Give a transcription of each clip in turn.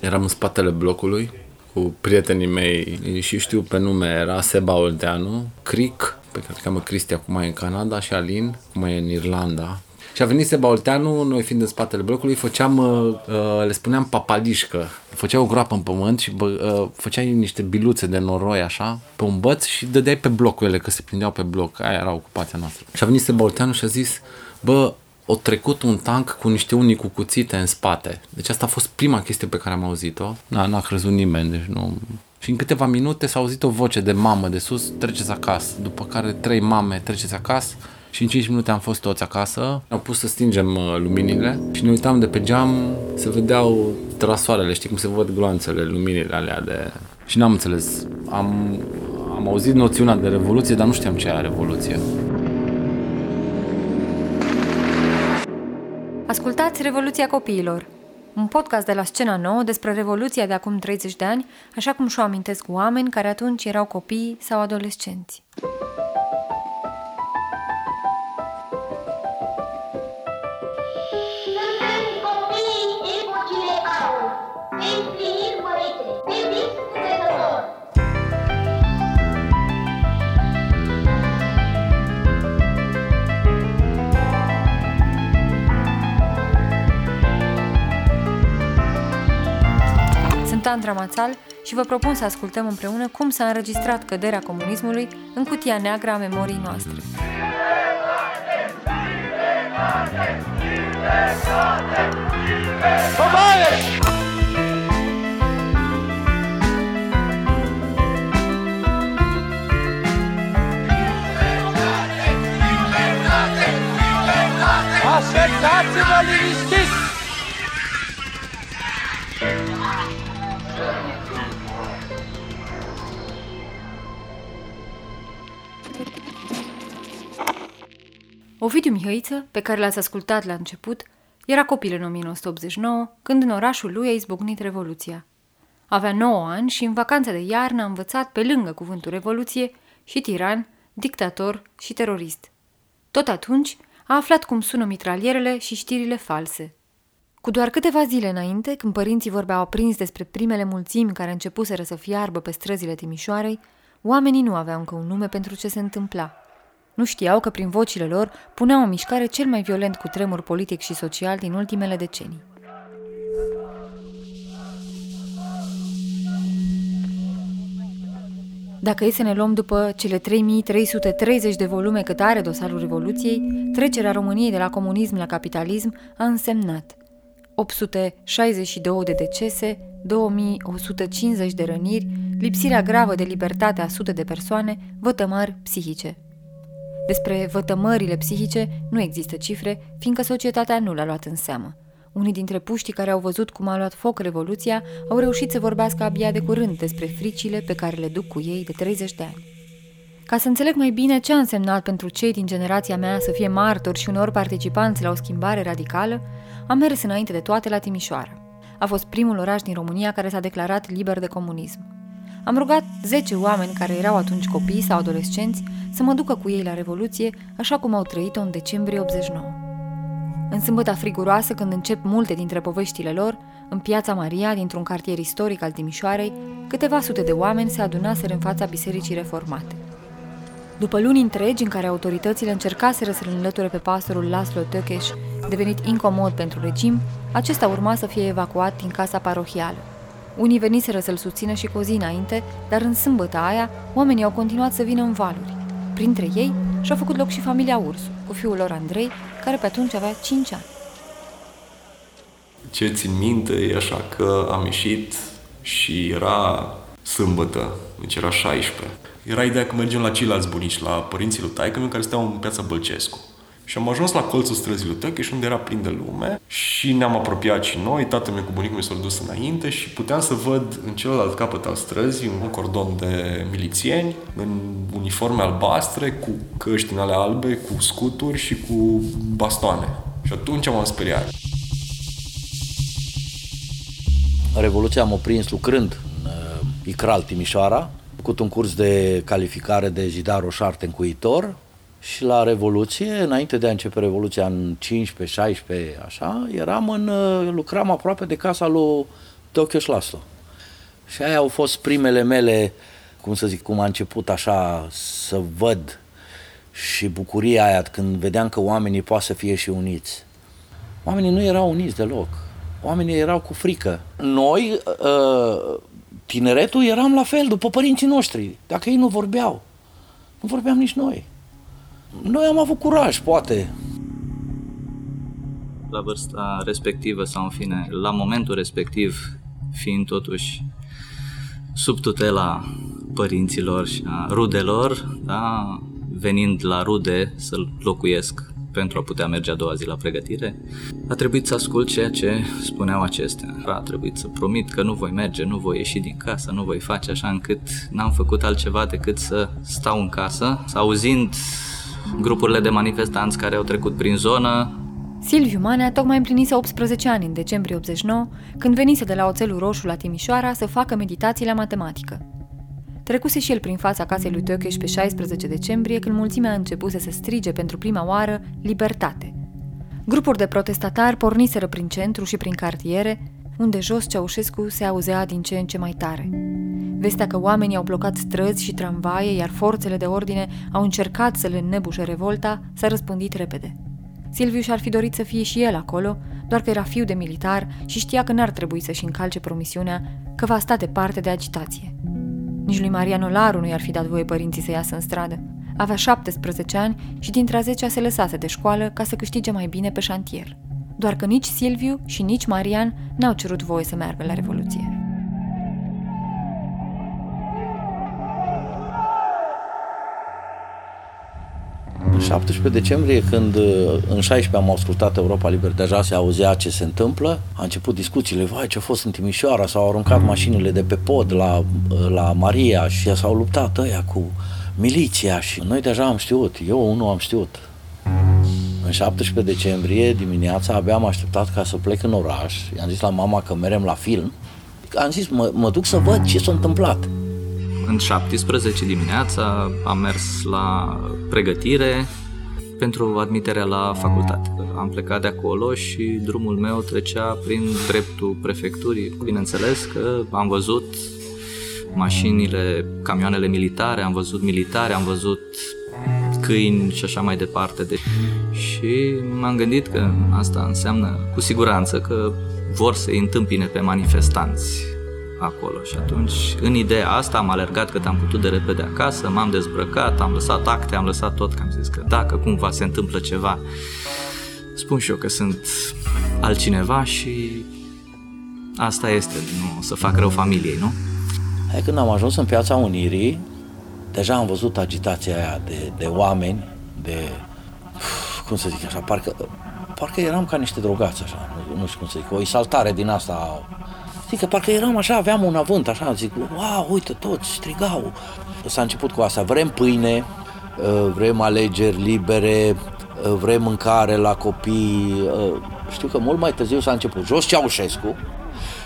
Eram în spatele blocului cu prietenii mei și știu pe nume, era Seba Oldeanu, Cric, pe care îl cheamă Cristi, acum e în Canada, și Alin, acum e în Irlanda. Și a venit Seba Olteanu, noi fiind în spatele blocului, făceam, uh, uh le spuneam papalișcă. Făceai o groapă în pământ și bă, uh, făceai niște biluțe de noroi așa, pe un băț și dădeai pe blocul ele, că se prindeau pe bloc. Aia era ocupația noastră. Și a venit Seba Olteanu și a zis, bă, o trecut un tank cu niște unii cu cuțite în spate. Deci asta a fost prima chestie pe care am auzit-o. N-a, n-a crezut nimeni, deci nu... Și în câteva minute s-a auzit o voce de mamă de sus, treceți acasă. După care trei mame, treceți acasă. Și în 5 minute am fost toți acasă, au pus să stingem uh, luminile și ne uitam de pe geam, se vedeau trasoarele, știi cum se văd gloanțele, luminile alea de... Și n-am înțeles. Am, am auzit noțiunea de revoluție, dar nu știam ce e revoluție. Ascultați Revoluția Copiilor, un podcast de la Scena Nouă despre Revoluția de acum 30 de ani, așa cum și-o amintesc oameni care atunci erau copii sau adolescenți. Sandra Mațal și vă propun să ascultăm împreună cum s-a înregistrat căderea comunismului în cutia neagră a memoriei noastre. Așteptați-vă liniștiți! Ovidiu Mihăiță, pe care l-ați ascultat la început, era copil în 1989, când în orașul lui a izbucnit Revoluția. Avea 9 ani și în vacanța de iarnă a învățat pe lângă cuvântul Revoluție și tiran, dictator și terorist. Tot atunci a aflat cum sună mitralierele și știrile false. Cu doar câteva zile înainte, când părinții vorbeau aprins despre primele mulțimi care începuseră să fiarbă pe străzile Timișoarei, oamenii nu aveau încă un nume pentru ce se întâmpla – nu știau că prin vocile lor puneau în mișcare cel mai violent cu tremur politic și social din ultimele decenii. Dacă e să ne luăm după cele 3330 de volume cât are dosarul Revoluției, trecerea României de la comunism la capitalism a însemnat 862 de decese, 2150 de răniri, lipsirea gravă de libertate a sute de persoane, vătămari psihice. Despre vătămările psihice nu există cifre, fiindcă societatea nu le-a luat în seamă. Unii dintre puștii care au văzut cum a luat foc Revoluția au reușit să vorbească abia de curând despre fricile pe care le duc cu ei de 30 de ani. Ca să înțeleg mai bine ce a însemnat pentru cei din generația mea să fie martori și uneori participanți la o schimbare radicală, am mers înainte de toate la Timișoara. A fost primul oraș din România care s-a declarat liber de comunism. Am rugat 10 oameni care erau atunci copii sau adolescenți să mă ducă cu ei la Revoluție, așa cum au trăit-o în decembrie 89. În sâmbăta friguroasă, când încep multe dintre poveștile lor, în piața Maria, dintr-un cartier istoric al Timișoarei, câteva sute de oameni se adunaseră în fața bisericii reformate. După luni întregi în care autoritățile încercaseră să-l înlăture pe pastorul Laslo Tökeș, devenit incomod pentru regim, acesta urma să fie evacuat din casa parohială. Unii veniseră să-l susțină și cu o zi înainte, dar în sâmbătă aia, oamenii au continuat să vină în valuri. Printre ei și-a făcut loc și familia Ursu, cu fiul lor Andrei, care pe atunci avea 5 ani. Ce țin minte e așa că am ieșit și era sâmbătă, deci era 16. Era ideea că mergem la ceilalți bunici, la părinții lui taică care stau în piața Bălcescu. Și am ajuns la colțul străzii lui Tăcheș, unde era plin de lume și ne-am apropiat și noi, tatăl meu cu bunicul meu s-au dus înainte și puteam să văd în celălalt capăt al străzii un cordon de milițieni în uniforme albastre, cu căști în ale albe, cu scuturi și cu bastoane. Și atunci m-am speriat. Revoluția m-a prins lucrând în uh, Icral, Timișoara, făcut un curs de calificare de zidar roșar încuitor Și la Revoluție, înainte de a începe Revoluția în 15-16, așa, eram în, uh, lucram aproape de casa lui Tokyo Laszlo. Și aia au fost primele mele, cum să zic, cum a început așa să văd și bucuria aia când vedeam că oamenii poate să fie și uniți. Oamenii nu erau uniți deloc. Oamenii erau cu frică. Noi, uh, tineretul, eram la fel, după părinții noștri. Dacă ei nu vorbeau, nu vorbeam nici noi. Noi am avut curaj, poate. La vârsta respectivă sau în fine, la momentul respectiv, fiind totuși sub tutela părinților și a rudelor, da, venind la rude să-l locuiesc pentru a putea merge a doua zi la pregătire, a trebuit să ascult ceea ce spuneau acestea. A trebuit să promit că nu voi merge, nu voi ieși din casă, nu voi face așa încât n-am făcut altceva decât să stau în casă, să auzind grupurile de manifestanți care au trecut prin zonă. Silviu Manea tocmai împlinise 18 ani în decembrie 89, când venise de la Oțelul Roșu la Timișoara să facă meditații la matematică. Trecuse și el prin fața casei lui Tökeș pe 16 decembrie, când mulțimea a început să se strige pentru prima oară libertate. Grupuri de protestatari porniseră prin centru și prin cartiere, unde jos Ceaușescu se auzea din ce în ce mai tare. Vestea că oamenii au blocat străzi și tramvaie, iar forțele de ordine au încercat să le înnebușe revolta, s-a răspândit repede. Silviu și-ar fi dorit să fie și el acolo, doar că era fiu de militar și știa că n-ar trebui să-și încalce promisiunea că va sta departe de agitație. Nici lui Marian Olaru nu i-ar fi dat voie părinții să iasă în stradă. Avea 17 ani și dintre a 10 se lăsase de școală ca să câștige mai bine pe șantier. Doar că nici Silviu și nici Marian n-au cerut voie să meargă la Revoluție. În 17 decembrie, când uh, în 16 am ascultat Europa Liber, deja se auzea ce se întâmplă, a început discuțiile, vai ce a fost în Timișoara, s-au aruncat mașinile de pe pod la, uh, la Maria și s-au luptat ăia cu miliția și noi deja am știut, eu nu am știut. În 17 decembrie dimineața abia am așteptat ca să plec în oraș, i-am zis la mama că merem la film, am zis mă, mă duc să văd ce s-a întâmplat. În 17 dimineața am mers la pregătire pentru admiterea la facultate. Am plecat de acolo și drumul meu trecea prin dreptul prefecturii. Bineînțeles că am văzut mașinile, camioanele militare, am văzut militare, am văzut câini și așa mai departe. De... Și m-am gândit că asta înseamnă cu siguranță că vor să-i întâmpine pe manifestanți acolo. Și atunci, în ideea asta, am alergat cât am putut de repede acasă, m-am dezbrăcat, am lăsat acte, am lăsat tot, că am zis că dacă cumva se întâmplă ceva, spun și eu că sunt altcineva și asta este, nu să fac rău familiei, nu? Hai când am ajuns în Piața Unirii, deja am văzut agitația aia de, de oameni, de, cum să zic așa, parcă, parcă eram ca niște drogați așa, nu, nu știu cum să zic, o exaltare din asta Zic că parcă eram așa, aveam un avânt, așa, zic, wow, uite, toți strigau. S-a început cu asta, vrem pâine, uh, vrem alegeri libere, uh, vrem mâncare la copii. Uh, știu că mult mai târziu s-a început jos Ceaușescu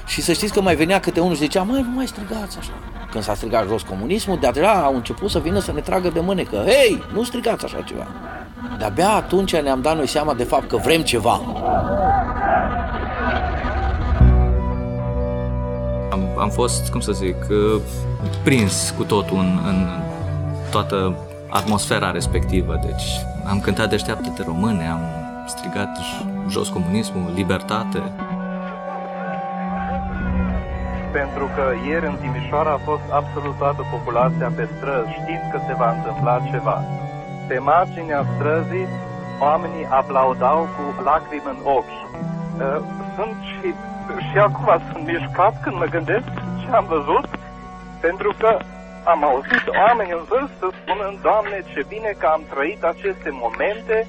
și să știți că mai venea câte unul și zicea, mai nu mai strigați așa. Când s-a strigat jos comunismul, de-abia au început să vină să ne tragă de mânecă. Hei, nu strigați așa ceva. De-abia atunci ne-am dat noi seama de fapt că vrem ceva. Am, am fost, cum să zic, uh, prins cu totul în, în toată atmosfera respectivă. Deci am cântat Deșteaptă-te române, am strigat jos comunismul, libertate. Pentru că ieri în Timișoara a fost absolut toată populația pe străzi. Știți că se va întâmpla ceva. Pe marginea străzii, oamenii aplaudau cu lacrimi în ochi. Uh, sunt și și acum sunt mișcat când mă gândesc ce am văzut, pentru că am auzit oameni în vârstă spunând, Doamne, ce bine că am trăit aceste momente,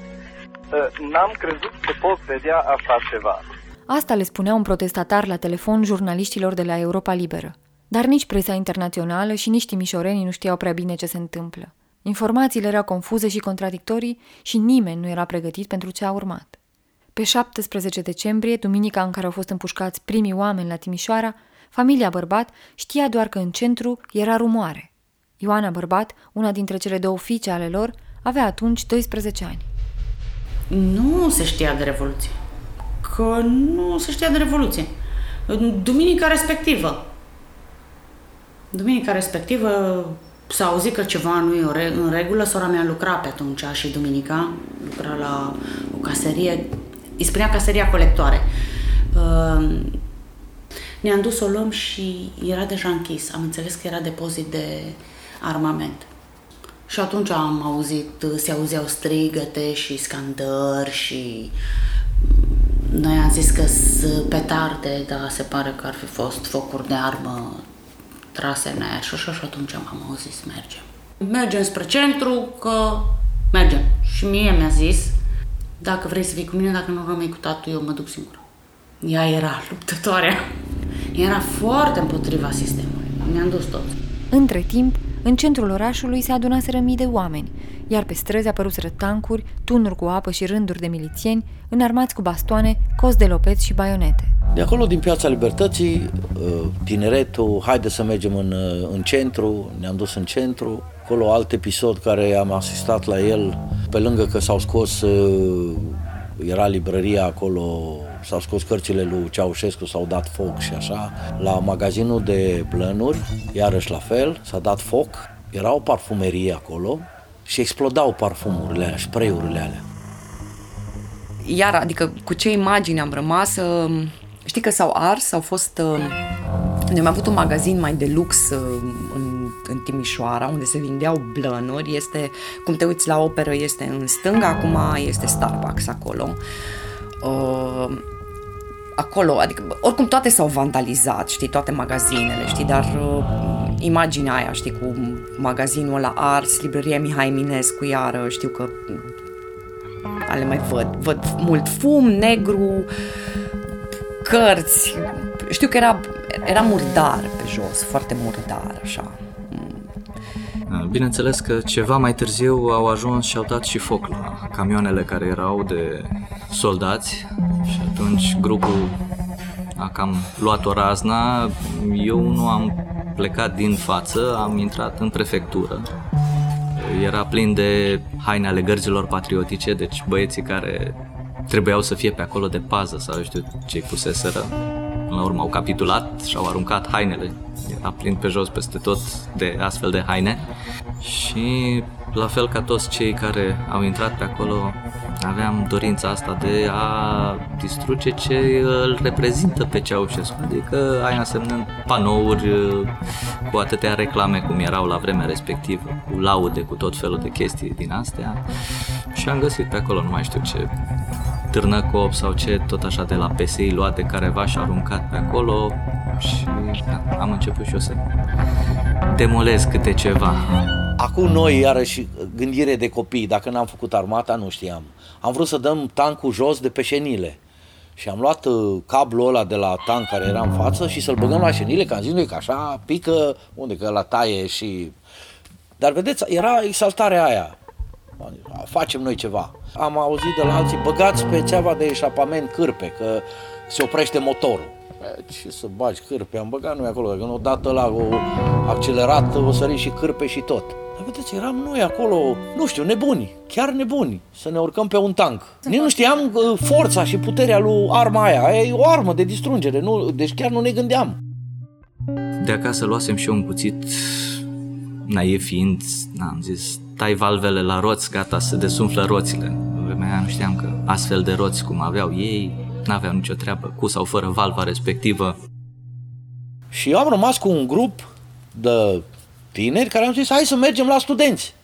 ă, n-am crezut că pot vedea așa ceva. Asta le spunea un protestatar la telefon jurnaliștilor de la Europa Liberă. Dar nici presa internațională și nici timișorenii nu știau prea bine ce se întâmplă. Informațiile erau confuze și contradictorii și nimeni nu era pregătit pentru ce a urmat. Pe 17 decembrie, duminica în care au fost împușcați primii oameni la Timișoara, familia Bărbat știa doar că în centru era rumoare. Ioana Bărbat, una dintre cele două fiice ale lor, avea atunci 12 ani. Nu se știa de Revoluție. Că nu se știa de Revoluție. Duminica respectivă. Duminica respectivă s-a auzit că ceva nu e în regulă, sora mea lucra pe atunci și duminica, lucra la o caserie, îi spunea caseria colectoare. Uh, ne-am dus să o luăm și era deja închis. Am înțeles că era depozit de armament. Și atunci am auzit, se auzeau strigăte și scandări și noi am zis că sunt petarde, dar se pare că ar fi fost focuri de armă trase în aer și așa și atunci am auzit să mergem. Mergem spre centru, că mergem. Și mie mi-a zis, dacă vrei să vii cu mine, dacă nu rămâi cu tatu, eu mă duc singură. Ea era luptătoarea. Era foarte împotriva sistemului. Ne-am dus toți. Între timp, în centrul orașului se adunaseră mii de oameni, iar pe străzi apăruseră tancuri, tunuri cu apă și rânduri de milițieni, înarmați cu bastoane, cos de lopeți și baionete. De acolo, din Piața Libertății, uh, tineretul, haide să mergem în, uh, în centru, ne-am dus în centru, acolo alt episod care am asistat la el, pe lângă că s-au scos, uh, era librăria acolo, s-au scos cărțile lui Ceaușescu, s-au dat foc și așa, la magazinul de blănuri, iarăși la fel, s-a dat foc, era o parfumerie acolo și explodau parfumurile alea, spray-urile alea. Iar, adică cu ce imagini am rămas, Știi că s-au ars, au fost... Uh, noi am avut un magazin mai de lux uh, în, în Timișoara, unde se vindeau blănuri. Este, cum te uiți la operă, este în stânga, acum este Starbucks acolo. Uh, acolo, adică, oricum toate s-au vandalizat, știi, toate magazinele, știi, dar uh, imaginea aia, știi, cu magazinul la ars, librăria Mihai Minescu, iară, știu că ale mai văd, văd mult fum negru, uh, cărți. Știu că era, era murdar pe jos, foarte murdar, așa. Mm. Bineînțeles că ceva mai târziu au ajuns și au dat și foc la camioanele care erau de soldați și atunci grupul a cam luat o razna. Eu nu am plecat din față, am intrat în prefectură. Era plin de haine ale gărzilor patriotice, deci băieții care trebuiau să fie pe acolo de pază sau știu ce puseseră. Până la urmă au capitulat și au aruncat hainele. Era plin pe jos peste tot de astfel de haine. Și la fel ca toți cei care au intrat pe acolo, aveam dorința asta de a distruge ce îl reprezintă pe Ceaușescu, adică ai însemnând panouri uh, cu atâtea reclame cum erau la vremea respectivă, cu laude, cu tot felul de chestii din astea și am găsit pe acolo, nu mai știu ce târnăcop sau ce, tot așa de la PSI luat de careva și aruncat pe acolo și da, am început și eu să demolez câte ceva. Acum noi, iarăși, gândire de copii, dacă n-am făcut armata, nu știam. Am vrut să dăm tancul jos de pe șenile. Și am luat uh, cablul ăla de la tank care era în față și să-l băgăm la șenile, că am zis noi că așa pică, unde că la taie și... Dar vedeți, era exaltarea aia. Facem noi ceva. Am auzit de la alții, băgați pe țeava de eșapament cârpe, că se oprește motorul. Ce să bagi cârpe, am băgat noi acolo, că odată la o accelerat, o sări și cârpe și tot. Dar vedeți, eram noi acolo, nu știu, nebuni, chiar nebuni, să ne urcăm pe un tank. Nici nu știam uh, forța și puterea lui arma aia, aia e o armă de distrungere, nu, deci chiar nu ne gândeam. De acasă luasem și eu un cuțit naiv fiind, am zis, tai valvele la roți, gata, se desumflă roțile. În vremea aia nu știam că astfel de roți cum aveau ei, n-aveau nicio treabă, cu sau fără valva respectivă. Și eu am rămas cu un grup de tineri care am zis, hai să mergem la studenți.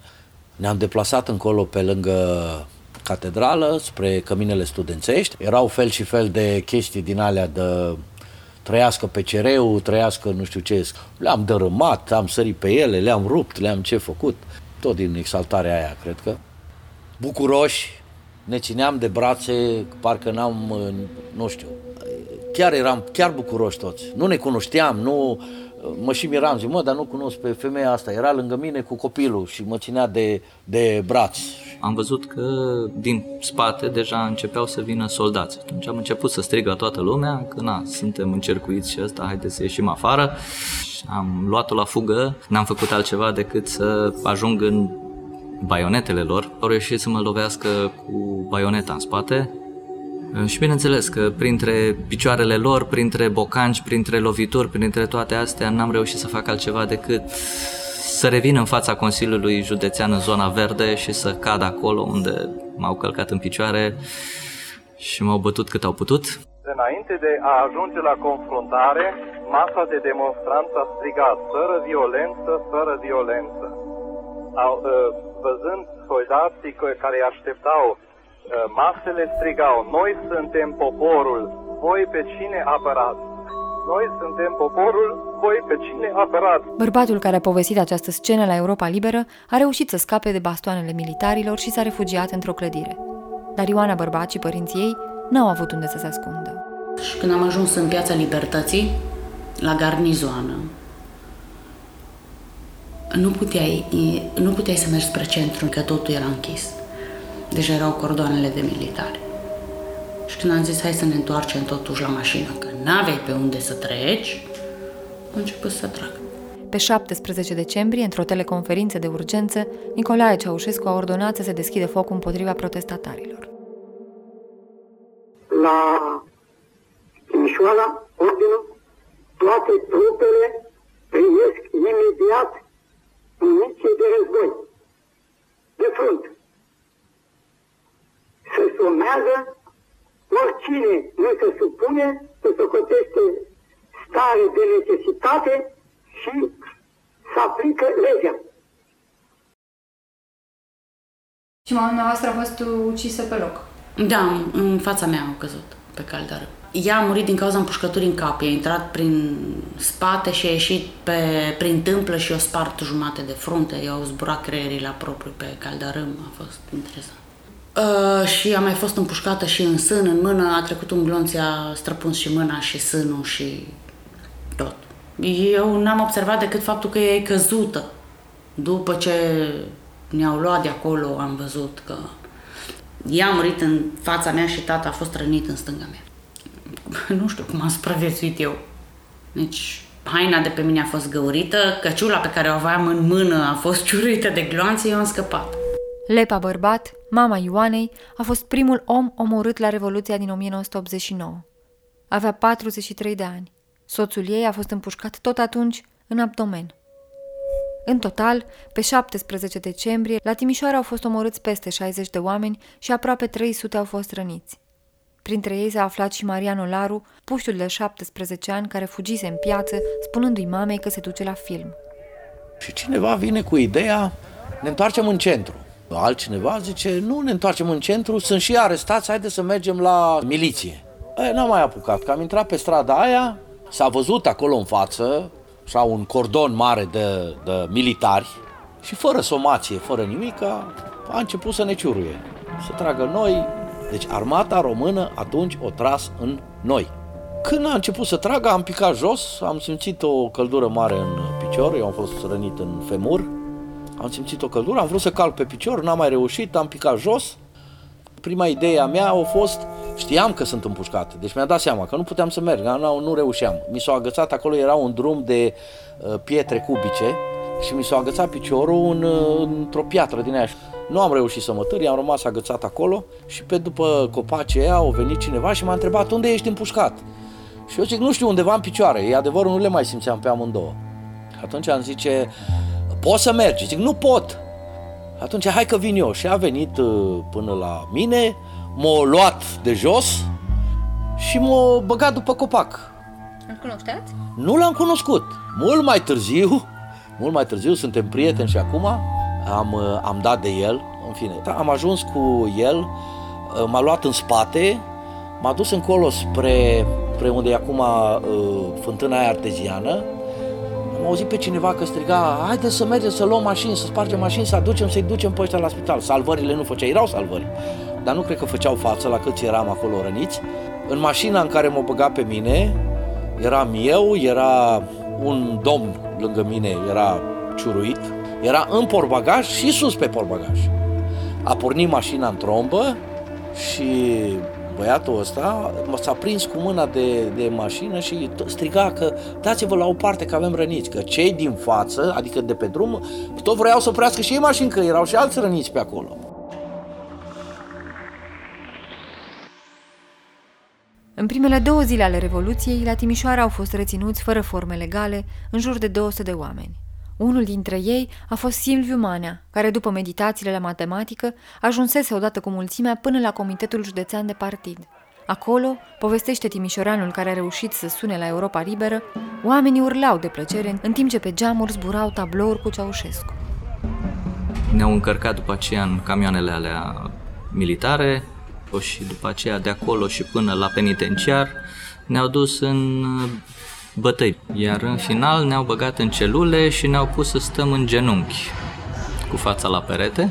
Ne-am deplasat încolo pe lângă catedrală, spre căminele studențești. Erau fel și fel de chestii din alea de trăiască pe cereu, trăiască nu știu ce. Le-am dărâmat, am sărit pe ele, le-am rupt, le-am ce făcut tot din exaltarea aia, cred că. Bucuroși, ne țineam de brațe, parcă n-am, nu știu, chiar eram, chiar bucuroși toți. Nu ne cunoșteam, nu, mă și miram, zic, mă, dar nu cunosc pe femeia asta, era lângă mine cu copilul și mă ținea de, de braț. Am văzut că din spate deja începeau să vină soldați. Atunci am început să strig la toată lumea că na, suntem încercuiți și asta, haideți să ieșim afară. Am luat-o la fugă, n-am făcut altceva decât să ajung în baionetele lor, au reușit să mă lovească cu baioneta în spate și bineînțeles că printre picioarele lor, printre bocanci, printre lovituri, printre toate astea, n-am reușit să fac altceva decât să revin în fața Consiliului Județean în zona verde și să cad acolo unde m-au călcat în picioare și m-au bătut cât au putut. Înainte de a ajunge la confruntare, masa de demonstranți a strigat, fără violență, fără violență. Au, ă, văzând soldații care îi așteptau, ă, masele strigau, noi suntem poporul, voi pe cine apărați? Noi suntem poporul, voi pe cine apărați? Bărbatul care a povestit această scenă la Europa Liberă a reușit să scape de bastoanele militarilor și s-a refugiat într-o clădire. Dar Ioana Bărbat și părinții ei n-au avut unde să se ascundă. Și când am ajuns în Piața Libertății, la garnizoană, nu puteai, nu puteai să mergi spre centru, că totul era închis. Deja erau cordoanele de militari. Și când am zis, hai să ne întoarcem totuși la mașină, că n-aveai pe unde să treci, am început să trag. Pe 17 decembrie, într-o teleconferință de urgență, Nicolae Ceaușescu a ordonat să se deschide focul împotriva protestatarilor. La Timișoara, ordinul, toate trupele primesc imediat muniție de război, de front. Se somează oricine nu se supune, se socotește stare de necesitate și să aplică legea. Și mama noastră a fost ucisă pe loc. Da, în fața mea au căzut pe caldară. Ea a murit din cauza împușcăturii în cap. I-a intrat prin spate și a ieșit pe, prin tâmplă și o spart jumate de frunte. I-au zburat creierii la propriu pe caldarâm. A fost interesant. Uh, și a mai fost împușcată și în sân, în mână. A trecut un glonț, a străpuns și mâna și sânul și tot. Eu n-am observat decât faptul că e căzută. După ce ne-au luat de acolo, am văzut că ea a murit în fața mea și tata a fost rănit în stânga mea. Nu știu cum am supraviețuit eu. Deci, haina de pe mine a fost găurită, căciula pe care o aveam în mână a fost ciuruită de gloanțe, eu am scăpat. Lepa Bărbat, mama Ioanei, a fost primul om omorât la Revoluția din 1989. Avea 43 de ani. Soțul ei a fost împușcat tot atunci în abdomen. În total, pe 17 decembrie, la Timișoara au fost omorâți peste 60 de oameni și aproape 300 au fost răniți. Printre ei s-a aflat și Marian Olaru, puștul de 17 ani care fugise în piață, spunându-i mamei că se duce la film. Și cineva vine cu ideea, ne întoarcem în centru. Altcineva zice, nu ne întoarcem în centru, sunt și arestați, haide să mergem la miliție. E, n-am mai apucat, că am intrat pe strada aia, s-a văzut acolo în față, sau un cordon mare de, de militari și fără somație, fără nimic, a început să ne ciuruie, să tragă noi. Deci armata română atunci o tras în noi. Când a început să tragă, am picat jos, am simțit o căldură mare în picior, eu am fost rănit în femur, am simțit o căldură, am vrut să calc pe picior, n-am mai reușit, am picat jos. Prima idee a mea a fost, știam că sunt împușcat, deci mi-a dat seama că nu puteam să merg, nu, nu reușeam. Mi s-a agățat, acolo era un drum de uh, pietre cubice și mi s-a agățat piciorul în, uh, într-o piatră din aia. Nu am reușit să mă târi, am rămas agățat acolo și pe după copacii aia au venit cineva și m-a întrebat unde ești împușcat. Și eu zic, nu știu, undeva în picioare. E adevărul, nu le mai simțeam pe amândouă. Atunci am zice, poți să mergi? Zic, nu pot. Atunci, hai că vin eu. Și a venit uh, până la mine, m-a luat de jos și m-a băgat după copac. Îl cunoșteați? Nu l-am cunoscut. Mult mai târziu, mult mai târziu, suntem prieteni și acum, am, uh, am dat de el, în fine. Am ajuns cu el, uh, m-a luat în spate, m-a dus încolo spre, spre unde e acum uh, fântâna aia arteziană, am auzit pe cineva că striga, haide să mergem să luăm mașini, să spargem mașini, să aducem, să-i ducem pe ăștia la spital. Salvările nu făceau, erau salvări, dar nu cred că făceau față la câți eram acolo răniți. În mașina în care m-a băgat pe mine, eram eu, era un domn lângă mine, era ciuruit, era în porbagaj și sus pe porbagaj. A pornit mașina în trombă și băiatul ăsta s-a prins cu mâna de, de mașină și striga că dați-vă la o parte că avem răniți, că cei din față, adică de pe drum, tot vreau să oprească și ei mașini, că erau și alți răniți pe acolo. În primele două zile ale Revoluției, la Timișoara au fost reținuți fără forme legale în jur de 200 de oameni. Unul dintre ei a fost Silviu Manea, care după meditațiile la matematică ajunsese odată cu mulțimea până la Comitetul Județean de Partid. Acolo, povestește Timișoranul care a reușit să sune la Europa Liberă, oamenii urlau de plăcere în timp ce pe geamuri zburau tablouri cu Ceaușescu. Ne-au încărcat după aceea în camioanele alea militare și după aceea de acolo și până la penitenciar ne-au dus în bătăi. Iar în final ne-au băgat în celule și ne-au pus să stăm în genunchi, cu fața la perete.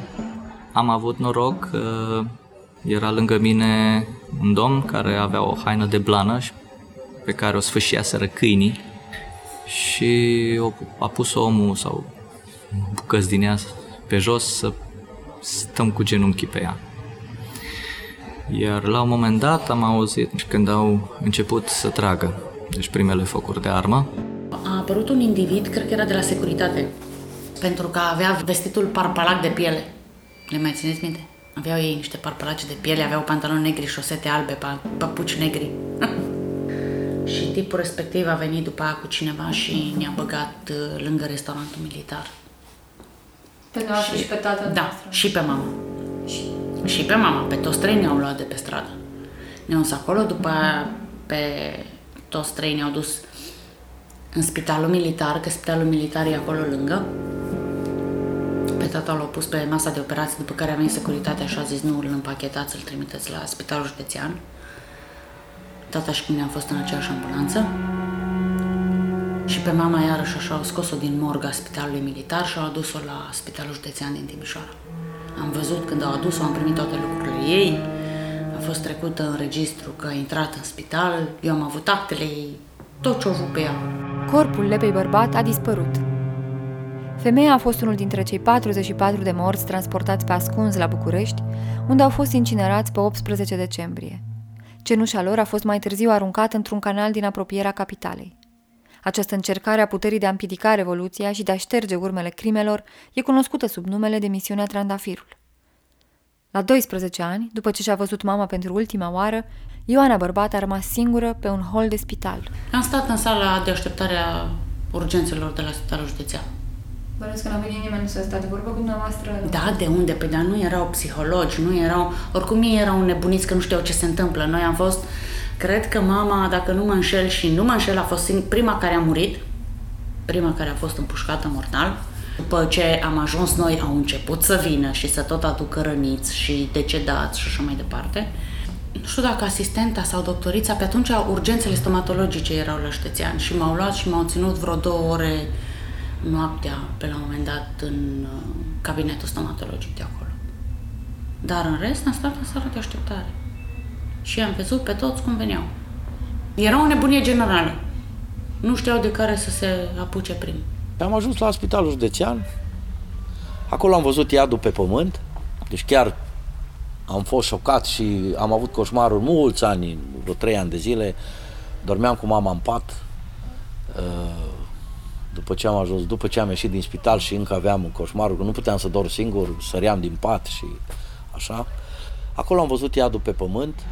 Am avut noroc că era lângă mine un domn care avea o haină de blană pe care o sfâșiaseră câinii și a pus omul sau bucăți din ea pe jos să stăm cu genunchii pe ea. Iar la un moment dat am auzit când au început să tragă deci primele focuri de armă. A apărut un individ, cred că era de la securitate, pentru că avea vestitul parpalac de piele. Le mai țineți minte? Aveau ei niște parpalace de piele, aveau pantaloni negri, șosete albe, papuci negri. și tipul respectiv a venit după aia cu cineva și ne-a băgat uh, lângă restaurantul militar. Pe noastră și, și pe tata Da, noastră. și pe mama. Și... și pe mama, pe toți trei ne-au luat de pe stradă. Ne-au dus acolo, după aia pe toți trei ne-au dus în spitalul militar, că spitalul militar e acolo lângă. Pe tata l-au pus pe masa de operații, după care a venit securitatea și a zis nu îl împachetați, îl trimiteți la spitalul județean. Tata și mine am fost în aceeași ambulanță. Și pe mama iarăși așa au scos-o din morga spitalului militar și au adus-o la spitalul județean din Timișoara. Am văzut când au adus-o, am primit toate lucrurile ei, a fost trecută în registru că a intrat în spital, eu am avut actele ei, tot ce o pe ea. Corpul lepei bărbat a dispărut. Femeia a fost unul dintre cei 44 de morți transportați pe ascuns la București, unde au fost incinerați pe 18 decembrie. Cenușa lor a fost mai târziu aruncată într-un canal din apropierea capitalei. Această încercare a puterii de a împiedica revoluția și de a șterge urmele crimelor e cunoscută sub numele de misiunea Trandafirul. La 12 ani, după ce și-a văzut mama pentru ultima oară, Ioana Bărbat a rămas singură pe un hol de spital. Am stat în sala de așteptare a urgențelor de la spitalul județean. Bănuiesc că n-a venit nimeni să stea de vorbă cu dumneavoastră? Da, de unde? Păi dar nu erau psihologi, nu erau... Oricum ei erau nebuniți că nu știau ce se întâmplă. Noi am fost... Cred că mama, dacă nu mă înșel și nu mă înșel, a fost prima care a murit, prima care a fost împușcată mortal. După ce am ajuns noi, au început să vină și să tot aducă răniți și decedați și așa mai departe. Nu știu dacă asistenta sau doctorița, pe atunci urgențele stomatologice erau la Ștețean și m-au luat și m-au ținut vreo două ore noaptea, pe la un moment dat, în uh, cabinetul stomatologic de acolo. Dar în rest am stat în sală de așteptare. Și am văzut pe toți cum veneau. Era o nebunie generală. Nu știau de care să se apuce primul. Am ajuns la spitalul județean, acolo am văzut iadul pe pământ, deci chiar am fost șocat și am avut coșmaruri mulți ani, vreo trei ani de zile, dormeam cu mama în pat, uh, după ce am ajuns, după ce am ieșit din spital și încă aveam un coșmar, că nu puteam să dorm singur, săream din pat și așa. Acolo am văzut iadul pe pământ,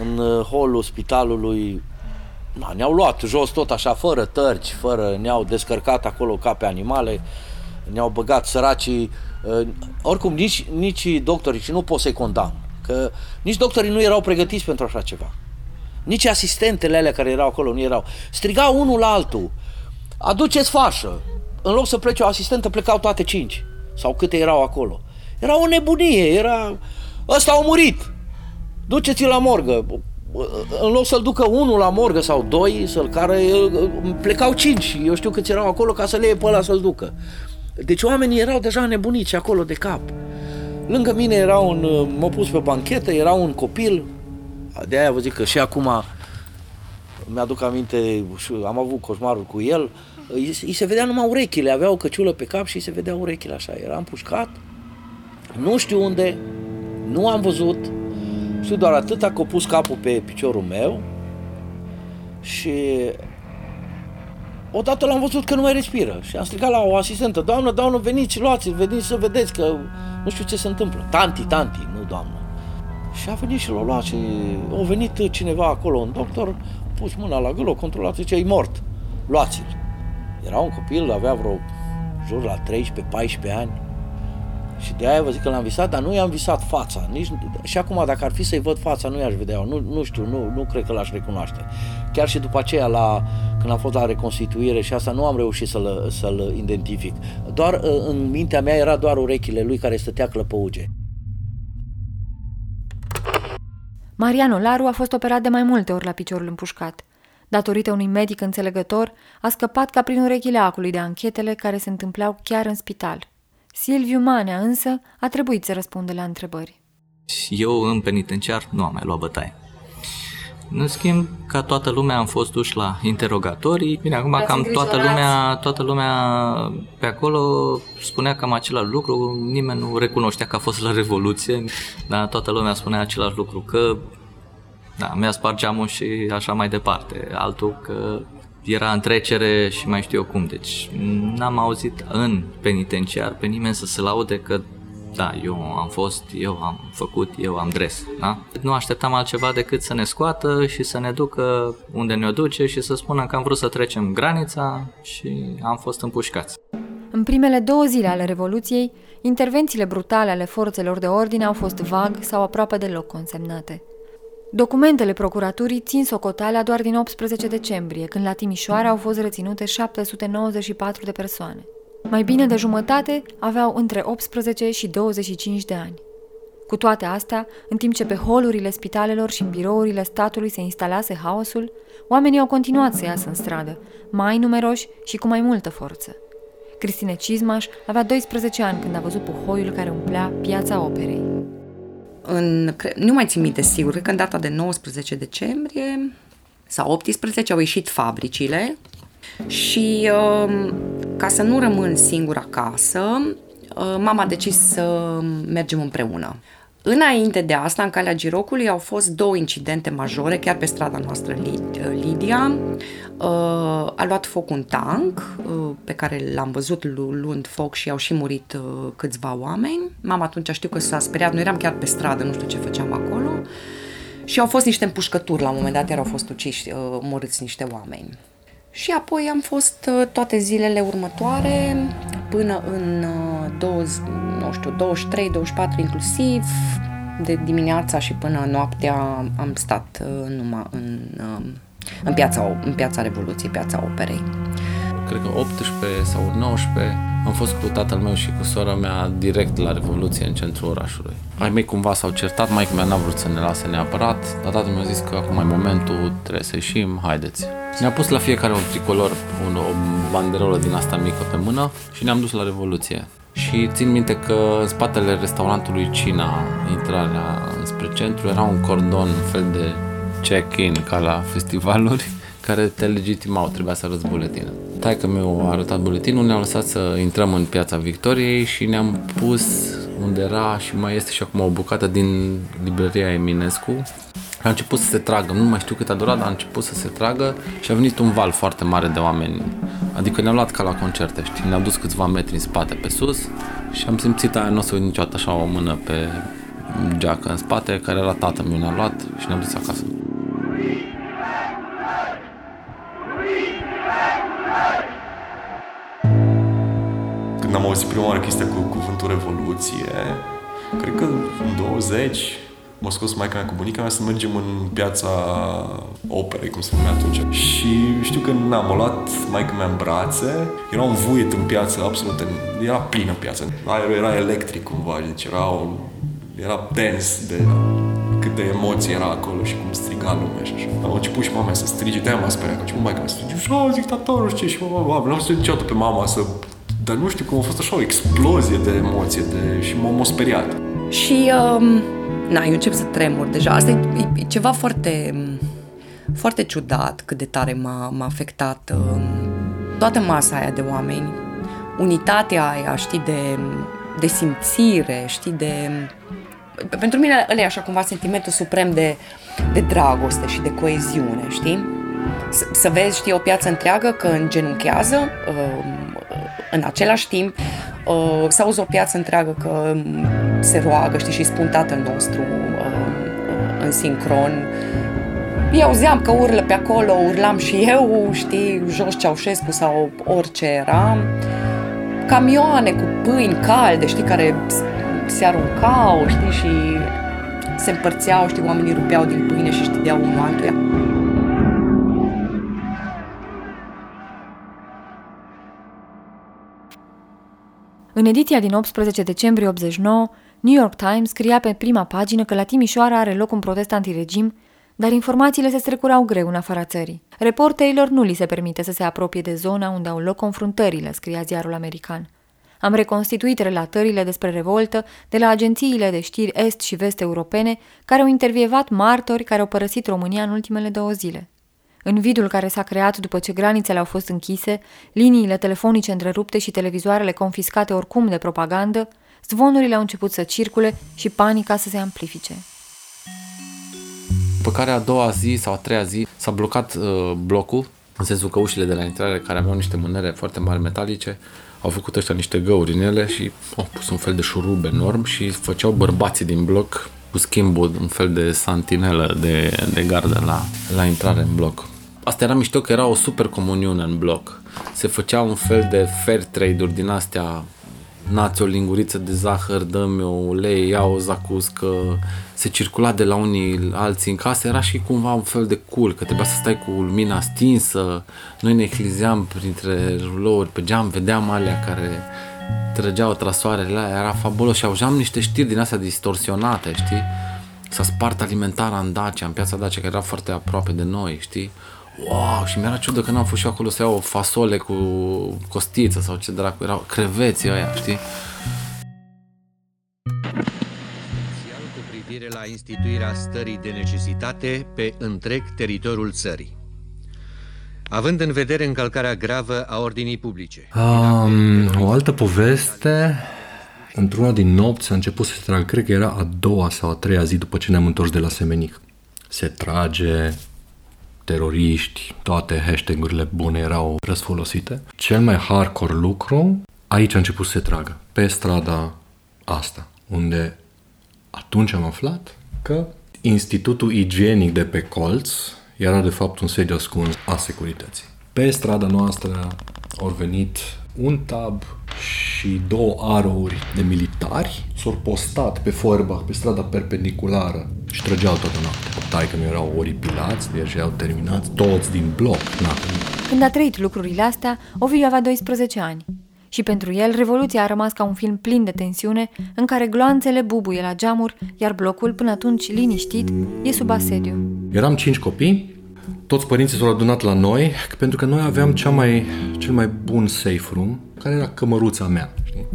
în uh, holul spitalului na, ne-au luat jos tot așa, fără tărci, fără, ne-au descărcat acolo ca pe animale, ne-au băgat săracii, uh, oricum nici, nici doctorii, și nu pot să-i condamn, că nici doctorii nu erau pregătiți pentru așa ceva. Nici asistentele alea care erau acolo nu erau. Strigau unul la altul, aduceți fașă. În loc să plece o asistentă, plecau toate cinci. Sau câte erau acolo. Era o nebunie, era... Ăsta a murit! Duceți-l la morgă în loc să-l ducă unul la morgă sau doi, să-l care plecau cinci, eu știu câți erau acolo ca să le iei pe ăla să-l ducă. Deci oamenii erau deja nebuniți acolo de cap. Lângă mine era un, m-a pus pe banchetă, era un copil, de aia vă zic că și acum mi-aduc aminte, am avut coșmarul cu el, îi, se vedea numai urechile, avea o căciulă pe cap și îi se vedea urechile așa, era împușcat, nu știu unde, nu am văzut, Știu doar atât că a pus capul pe piciorul meu și odată l-am văzut că nu mai respiră și am strigat la o asistentă, doamnă, doamnă, veniți, luați veniți să vedeți că nu știu ce se întâmplă. Tanti, tanti, nu doamnă. Și a venit și l-a luat și a venit cineva acolo, un doctor, a pus mâna la gâlă, a controlat, zice, e mort, luați-l. Era un copil, avea vreo jur la 13-14 ani. Și de aia vă zic că l-am visat, dar nu i-am visat fața. Nici, și acum, dacă ar fi să-i văd fața, nu i-aș vedea. Nu, nu știu, nu, nu cred că l-aș recunoaște. Chiar și după aceea, la, când am fost la reconstituire și asta, nu am reușit să-l, să-l identific. Doar uh, în mintea mea era doar urechile lui care stătea clăpăuge. Mariano Laru a fost operat de mai multe ori la piciorul împușcat. Datorită unui medic înțelegător, a scăpat ca prin urechile acului de anchetele care se întâmplau chiar în spital. Silviu Manea însă a trebuit să răspundă la întrebări. Eu în penitenciar nu am mai luat bătaie. În schimb, ca toată lumea am fost duși la interogatorii. Bine, acum Ați cam toată lumea, toată lumea pe acolo spunea cam același lucru, nimeni nu recunoștea că a fost la Revoluție, dar toată lumea spunea același lucru, că da, mi-a spart geamul și așa mai departe. Altul că era în trecere și mai știu eu cum. Deci n-am auzit în penitenciar pe nimeni să se laude că da, eu am fost, eu am făcut, eu am dres. Da? Nu așteptam altceva decât să ne scoată și să ne ducă unde ne-o duce și să spună că am vrut să trecem granița și am fost împușcați. În primele două zile ale Revoluției, intervențiile brutale ale forțelor de ordine au fost vag sau aproape deloc consemnate. Documentele procuraturii țin socoteala doar din 18 decembrie, când la Timișoara au fost reținute 794 de persoane. Mai bine de jumătate aveau între 18 și 25 de ani. Cu toate astea, în timp ce pe holurile spitalelor și în birourile statului se instalase haosul, oamenii au continuat să iasă în stradă, mai numeroși și cu mai multă forță. Cristine Cizmaș avea 12 ani când a văzut puhoiul care umplea piața operei. În, nu mai țin minte sigur, cred că în data de 19 decembrie sau 18 au ieșit fabricile și um, ca să nu rămân singur acasă, uh, mama a decis să mergem împreună. Înainte de asta, în calea Girocului, au fost două incidente majore, chiar pe strada noastră Lidia. Uh, a luat foc un tank uh, pe care l-am văzut luând foc și au și murit câțiva oameni. Mama atunci știu că s-a speriat, noi eram chiar pe stradă, nu știu ce făceam acolo. Și au fost niște împușcături la un moment dat, iar au fost uciși, morâți niște oameni. Și apoi am fost uh, toate zilele următoare, până în 20, uh, nu știu, 23, 24 inclusiv, de dimineața și până noaptea am stat uh, numai în, în, piața, în piața Revoluției, piața Operei. Cred că 18 sau 19 am fost cu tatăl meu și cu sora mea direct la Revoluție în centrul orașului. Ai mei cumva s-au certat, mai mea n-a vrut să ne lase neapărat, dar tatăl meu a zis că acum e momentul, trebuie să ieșim, haideți. Ne-a pus la fiecare un tricolor, un, o banderolă din asta mică pe mână și ne-am dus la Revoluție. Și țin minte că în spatele restaurantului Cina, intrarea spre centru, era un cordon, un fel de check-in ca la festivaluri care te legitimau, trebuia să arăți buletinul. Taică meu a arătat buletinul, ne-a lăsat să intrăm în piața Victoriei și ne-am pus unde era și mai este și acum o bucată din librăria Eminescu. A început să se tragă, nu mai știu cât a durat, dar a început să se tragă și a venit un val foarte mare de oameni. Adică ne-au luat ca la concerte, știi? Ne-au dus câțiva metri în spate pe sus și am simțit aia, nu o să uit niciodată așa o mână pe geacă în spate, care era tatăl meu, ne-a luat și ne-am dus acasă. Am auzit prima oară chestia cu cuvântul revoluție, cred că în 20 m-a scos maica mea cu bunica mea să mergem în piața operei, cum se numea atunci. Și știu că n-am luat maica mea în brațe, era un vuiet în piață, absolut, era plină piața. Aerul era electric cumva, deci era, o, era dens de cât de emoție era acolo și cum striga lumea și așa. Am început și mama să strige, de-aia m-a speriat, că început maica mea să strige, și oh, dictatorul, știi, și mama, n-am să niciodată pe mama să dar nu știu cum a fost așa o explozie de emoție de, și m-am speriat. Și, um, na, eu încep să tremur deja. Asta e, e ceva foarte, foarte ciudat cât de tare m-a, m-a afectat um, toată masa aia de oameni, unitatea aia, știi, de, de simțire, știi, de Pentru mine ăla e așa cumva sentimentul suprem de, de dragoste și de coeziune, știi? Să, să vezi, știi, o piață întreagă că îngenunchează uh, în același timp uh, să auzi o piață întreagă că se roagă, știi, și spun tatăl nostru uh, în sincron. Eu auzeam că urlă pe acolo, urlam și eu, știi, jos Ceaușescu sau orice era. Camioane cu pâini calde, știi, care se aruncau, știi, și se împărțeau, știi, oamenii rupeau din pâine și ștideau unul altuia. În ediția din 18 decembrie 89, New York Times scria pe prima pagină că la Timișoara are loc un protest antiregim, dar informațiile se strecurau greu în afara țării. Reporterilor nu li se permite să se apropie de zona unde au loc confruntările, scria ziarul american. Am reconstituit relatările despre revoltă de la agențiile de știri est și vest europene care au intervievat martori care au părăsit România în ultimele două zile. În vidul care s-a creat după ce granițele au fost închise, liniile telefonice întrerupte și televizoarele confiscate oricum de propagandă, zvonurile au început să circule și panica să se amplifice. După care a doua zi sau a treia zi s-a blocat uh, blocul, în sensul că ușile de la intrare, care aveau niște mânere foarte mari metalice, au făcut ăștia niște găuri în ele și au pus un fel de șurub enorm și făceau bărbații din bloc cu schimbul, un fel de santinelă de, de gardă la, la intrare în bloc. Asta era mișto că era o super comuniune în bloc. Se făcea un fel de fair trade-uri din astea nați o linguriță de zahăr, dă-mi o ulei, ia o zacuscă, se circula de la unii alții în casă, era și cumva un fel de cool, că trebuia să stai cu lumina stinsă, noi ne eclizeam printre rulouri, pe geam vedeam alea care trăgeau trasoarele aia, era fabulos și auzeam niște știri din astea distorsionate, știi? S-a spart alimentarea în Dacia, în piața Dacia, care era foarte aproape de noi, știi? Wow, și mi-era ciudă că n-am fost și acolo să iau o fasole cu costiță sau ce dracu, erau creveții ăia, știi? cu privire la instituirea stării de necesitate pe întreg teritoriul țării. Având în vedere încălcarea gravă a ordinii publice. Um, o altă poveste, într-una din nopți a început să se tragă, cred că era a doua sau a treia zi după ce ne-am întors de la Semenic. Se trage, teroriști, toate hashtagurile bune erau răsfolosite. Cel mai hardcore lucru, aici a început să se tragă, pe strada asta, unde atunci am aflat că Institutul Igienic de pe colț era de fapt un sediu ascuns a securității. Pe strada noastră au venit un tab și două arouri de militari s-au postat pe Forbach, pe strada perpendiculară și trăgeau toată noaptea. Tai că nu erau oripilați, deja au terminat toți din bloc. Na. Când a trăit lucrurile astea, Ovidiu avea 12 ani. Și pentru el, Revoluția a rămas ca un film plin de tensiune, în care gloanțele bubuie la geamuri, iar blocul, până atunci liniștit, e sub asediu. Eram cinci copii, toți părinții s-au adunat la noi, pentru că noi aveam cea mai, cel mai bun safe room, care era cămăruța mea. Știi?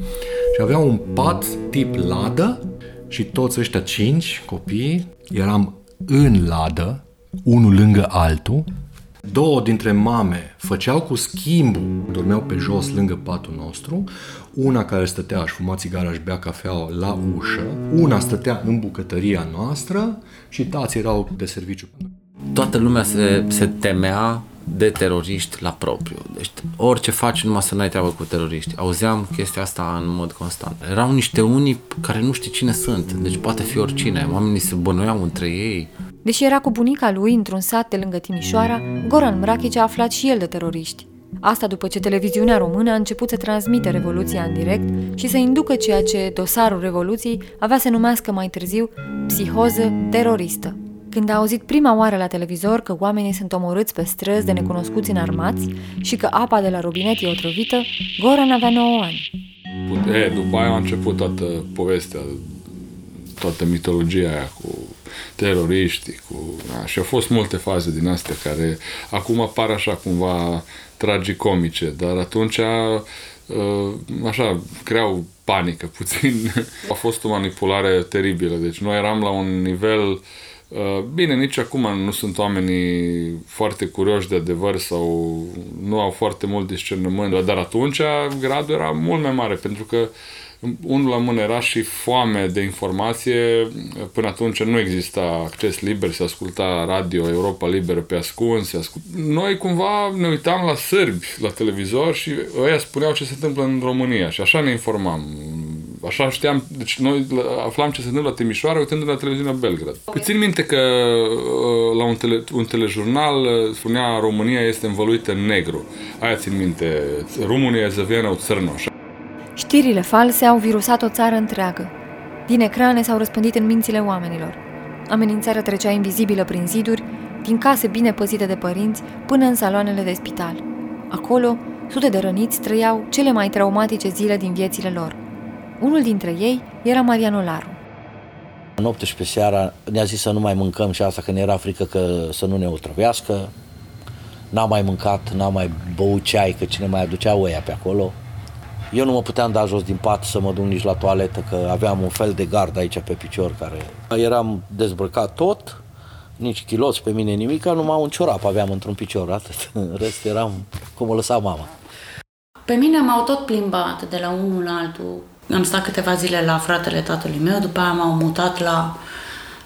Și avea un pat tip ladă și toți ăștia cinci copii eram în ladă, unul lângă altul. Două dintre mame făceau cu schimbul, dormeau pe jos lângă patul nostru, una care stătea și fuma țigara și bea cafea la ușă, una stătea în bucătăria noastră și tații erau de serviciu. Toată lumea se, se temea de teroriști la propriu. Deci orice faci numai să n-ai treabă cu teroriști. Auzeam chestia asta în mod constant. Erau niște unii care nu știi cine sunt. Deci poate fi oricine. Oamenii se bănuiau între ei. Deși era cu bunica lui într-un sat de lângă Timișoara, Goran Mrachici a aflat și el de teroriști. Asta după ce televiziunea română a început să transmite Revoluția în direct și să inducă ceea ce dosarul Revoluției avea să numească mai târziu psihoză teroristă. Când a auzit prima oară la televizor că oamenii sunt omorâți pe străzi de necunoscuți înarmați și că apa de la robinet e otrăvită, Goran avea 9 ani. E, după aia a început toată povestea, toată mitologia aia cu teroriști, cu... A, și au fost multe faze din astea care acum apar așa cumva tragicomice, dar atunci așa, creau panică puțin. A fost o manipulare teribilă, deci noi eram la un nivel Uh, bine, nici acum nu sunt oamenii foarte curioși de adevăr sau nu au foarte mult discernământ, dar atunci gradul era mult mai mare, pentru că unul la mână era și foame de informație. Până atunci nu exista acces liber, se asculta radio Europa Liberă pe ascuns. Ascult... Noi cumva ne uitam la sârbi la televizor și ăia spuneau ce se întâmplă în România și așa ne informam. Așa știam, deci noi aflam ce se întâmplă la Timișoara uitându-ne la televiziunea Belgrad. Păi țin minte că uh, la un, tele, un telejurnal uh, spunea România este învăluită în negru. Aia țin minte, România zăviană o țărnă, așa. Știrile false au virusat o țară întreagă. Din ecrane s-au răspândit în mințile oamenilor. Amenințarea trecea invizibilă prin ziduri, din case bine păzite de părinți, până în saloanele de spital. Acolo, sute de răniți trăiau cele mai traumatice zile din viețile lor. Unul dintre ei era Marian Olaru. În 18 seara ne-a zis să nu mai mâncăm și asta că ne era frică că să nu ne otrăvească. N-am mai mâncat, n-am mai băut ceai, că cine mai aducea oia pe acolo. Eu nu mă puteam da jos din pat să mă duc nici la toaletă, că aveam un fel de gard aici pe picior care... Eram dezbrăcat tot, nici chiloți pe mine nimic, numai un ciorap aveam într-un picior, atât. În rest eram cum o lăsa mama. Pe mine m-au tot plimbat de la unul la altul. Am stat câteva zile la fratele tatălui meu, după aia m-au mutat la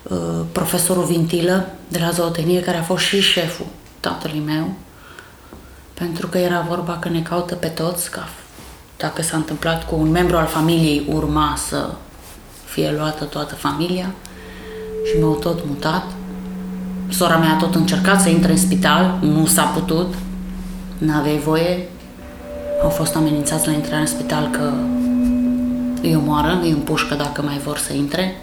uh, profesorul Vintilă de la zootehnie, care a fost și șeful tatălui meu, pentru că era vorba că ne caută pe toți ca dacă s-a întâmplat cu un membru al familiei, urma să fie luată toată familia și m-au tot mutat. Sora mea a tot încercat să intre în spital, nu s-a putut, n-aveai voie. Au fost amenințați la intrarea în spital că îi omoară, îi împușcă dacă mai vor să intre.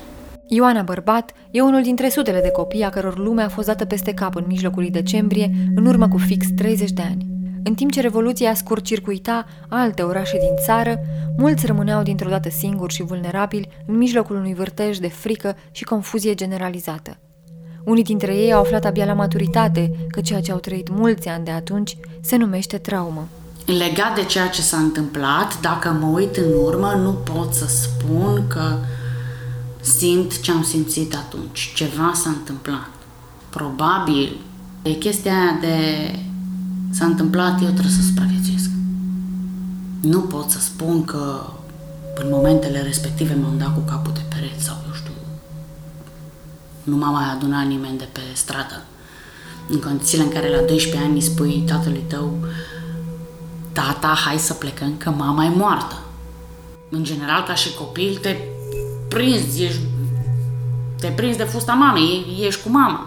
Ioana Bărbat e unul dintre sutele de copii a căror lume a fost dată peste cap în mijlocul lui decembrie, în urmă cu fix 30 de ani. În timp ce Revoluția scurt-circuita alte orașe din țară, mulți rămâneau dintr-o dată singuri și vulnerabili în mijlocul unui vârtej de frică și confuzie generalizată. Unii dintre ei au aflat abia la maturitate că ceea ce au trăit mulți ani de atunci se numește traumă. Legat de ceea ce s-a întâmplat, dacă mă uit în urmă, nu pot să spun că simt ce am simțit atunci. Ceva s-a întâmplat. Probabil e chestia aia de s-a întâmplat, eu trebuie să supraviețuiesc. Nu pot să spun că în momentele respective m-am dat cu capul de pereți sau, eu știu, nu m-a mai adunat nimeni de pe stradă. În condițiile în care la 12 ani îi spui tatălui tău tata, hai să plecăm că mama e moartă. În general, ca și copil, te prinzi, ești, te prinzi de fusta mamei, ești cu mama.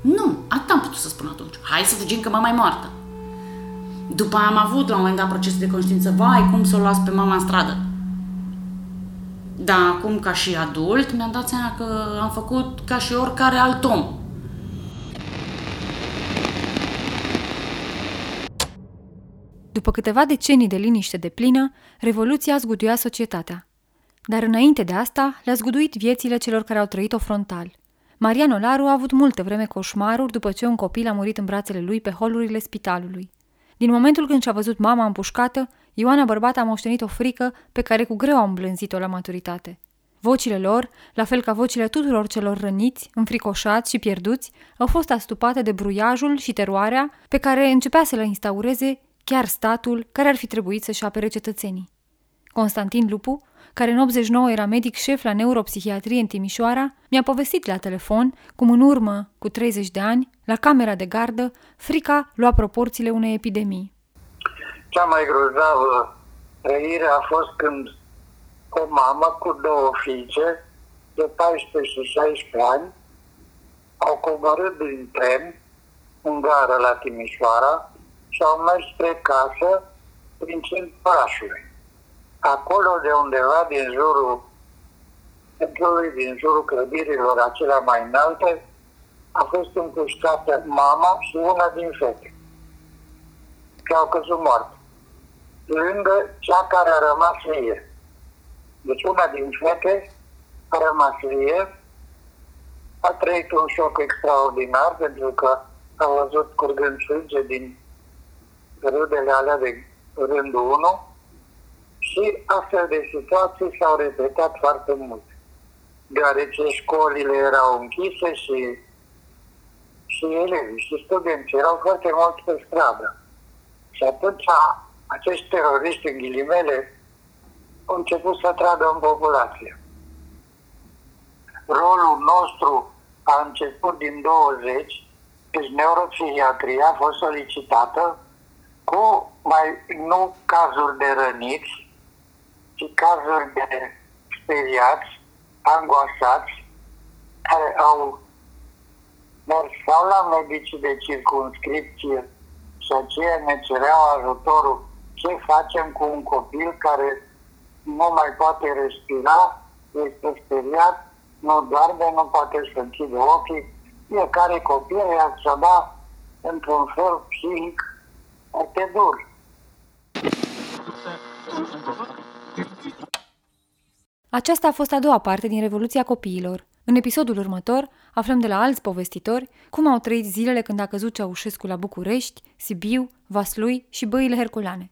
Nu, atât am putut să spun atunci. Hai să fugim că mama e moartă. După aia am avut la un moment dat proces de conștiință, vai, cum să o las pe mama în stradă. Dar acum, ca și adult, mi-am dat seama că am făcut ca și oricare alt om. După câteva decenii de liniște de plină, Revoluția zguduia societatea. Dar înainte de asta, le-a zguduit viețile celor care au trăit-o frontal. Marian Olaru a avut multă vreme coșmaruri după ce un copil a murit în brațele lui pe holurile spitalului. Din momentul când și-a văzut mama împușcată, Ioana Bărbat a moștenit o frică pe care cu greu a îmblânzit-o la maturitate. Vocile lor, la fel ca vocile tuturor celor răniți, înfricoșați și pierduți, au fost astupate de bruiajul și teroarea pe care începea să le instaureze chiar statul care ar fi trebuit să-și apere cetățenii. Constantin Lupu, care în 89 era medic șef la neuropsihiatrie în Timișoara, mi-a povestit la telefon cum în urmă, cu 30 de ani, la camera de gardă, frica lua proporțiile unei epidemii. Cea mai grozavă trăire a fost când o mamă cu două fiice de 14 și 16 ani au coborât din tren în gară la Timișoara și au mers spre casă prin centrul orașului. Acolo de undeva din jurul centrului, din jurul clădirilor acelea mai înalte, a fost împușcată mama și una din fete. Și au căzut moarte. Lângă cea care a rămas vie. Deci una din fete a rămas vie, a trăit un șoc extraordinar pentru că a văzut curgând sânge din râdele alea de rândul 1 și astfel de situații s-au repetat foarte mult. Deoarece școlile erau închise și și elevii și studenții erau foarte mulți pe stradă. Și atunci acești teroriști, în ghilimele, au început să tragă în populație. Rolul nostru a început din 20, deci neuropsihiatria a fost solicitată cu mai nu cazuri de răniți, ci cazuri de speriați, angoasați, care au mers sau la medicii de circunscripție și aceia ne cereau ajutorul ce facem cu un copil care nu mai poate respira, este speriat, nu doarme, nu poate să închide ochii. Fiecare copil reacționa într-un fel psihic foarte dur. Aceasta a fost a doua parte din Revoluția Copiilor. În episodul următor aflăm de la alți povestitori cum au trăit zilele când a căzut Ceaușescu la București, Sibiu, Vaslui și băile Herculane.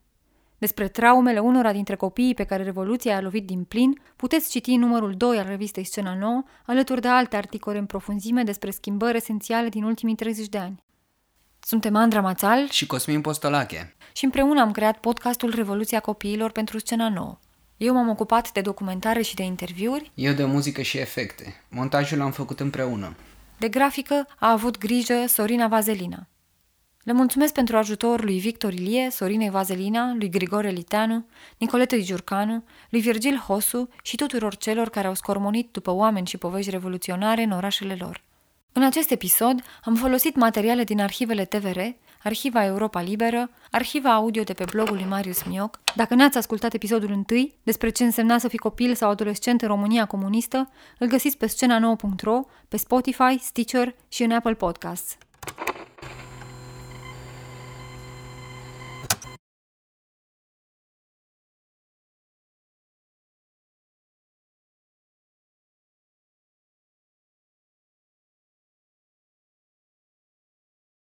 Despre traumele unora dintre copiii pe care Revoluția i-a lovit din plin, puteți citi numărul 2 al revistei Scena Nouă, alături de alte articole în profunzime despre schimbări esențiale din ultimii 30 de ani. Suntem Andra Mațal și Cosmin Postolache și împreună am creat podcastul Revoluția Copiilor pentru Scena Nouă. Eu m-am ocupat de documentare și de interviuri. Eu de muzică și efecte. Montajul l-am făcut împreună. De grafică a avut grijă Sorina Vazelina. Le mulțumesc pentru ajutorul lui Victor Ilie, Sorinei Vazelina, lui Grigore Liteanu, Nicoleta Giurcanu, lui Virgil Hosu și tuturor celor care au scormonit după oameni și povești revoluționare în orașele lor. În acest episod am folosit materiale din arhivele TVR, Arhiva Europa Liberă, arhiva audio de pe blogul lui Marius Mioc. Dacă n-ați ascultat episodul întâi despre ce însemna să fii copil sau adolescent în România comunistă, îl găsiți pe scena 9.ro, pe Spotify, Stitcher și în Apple Podcasts.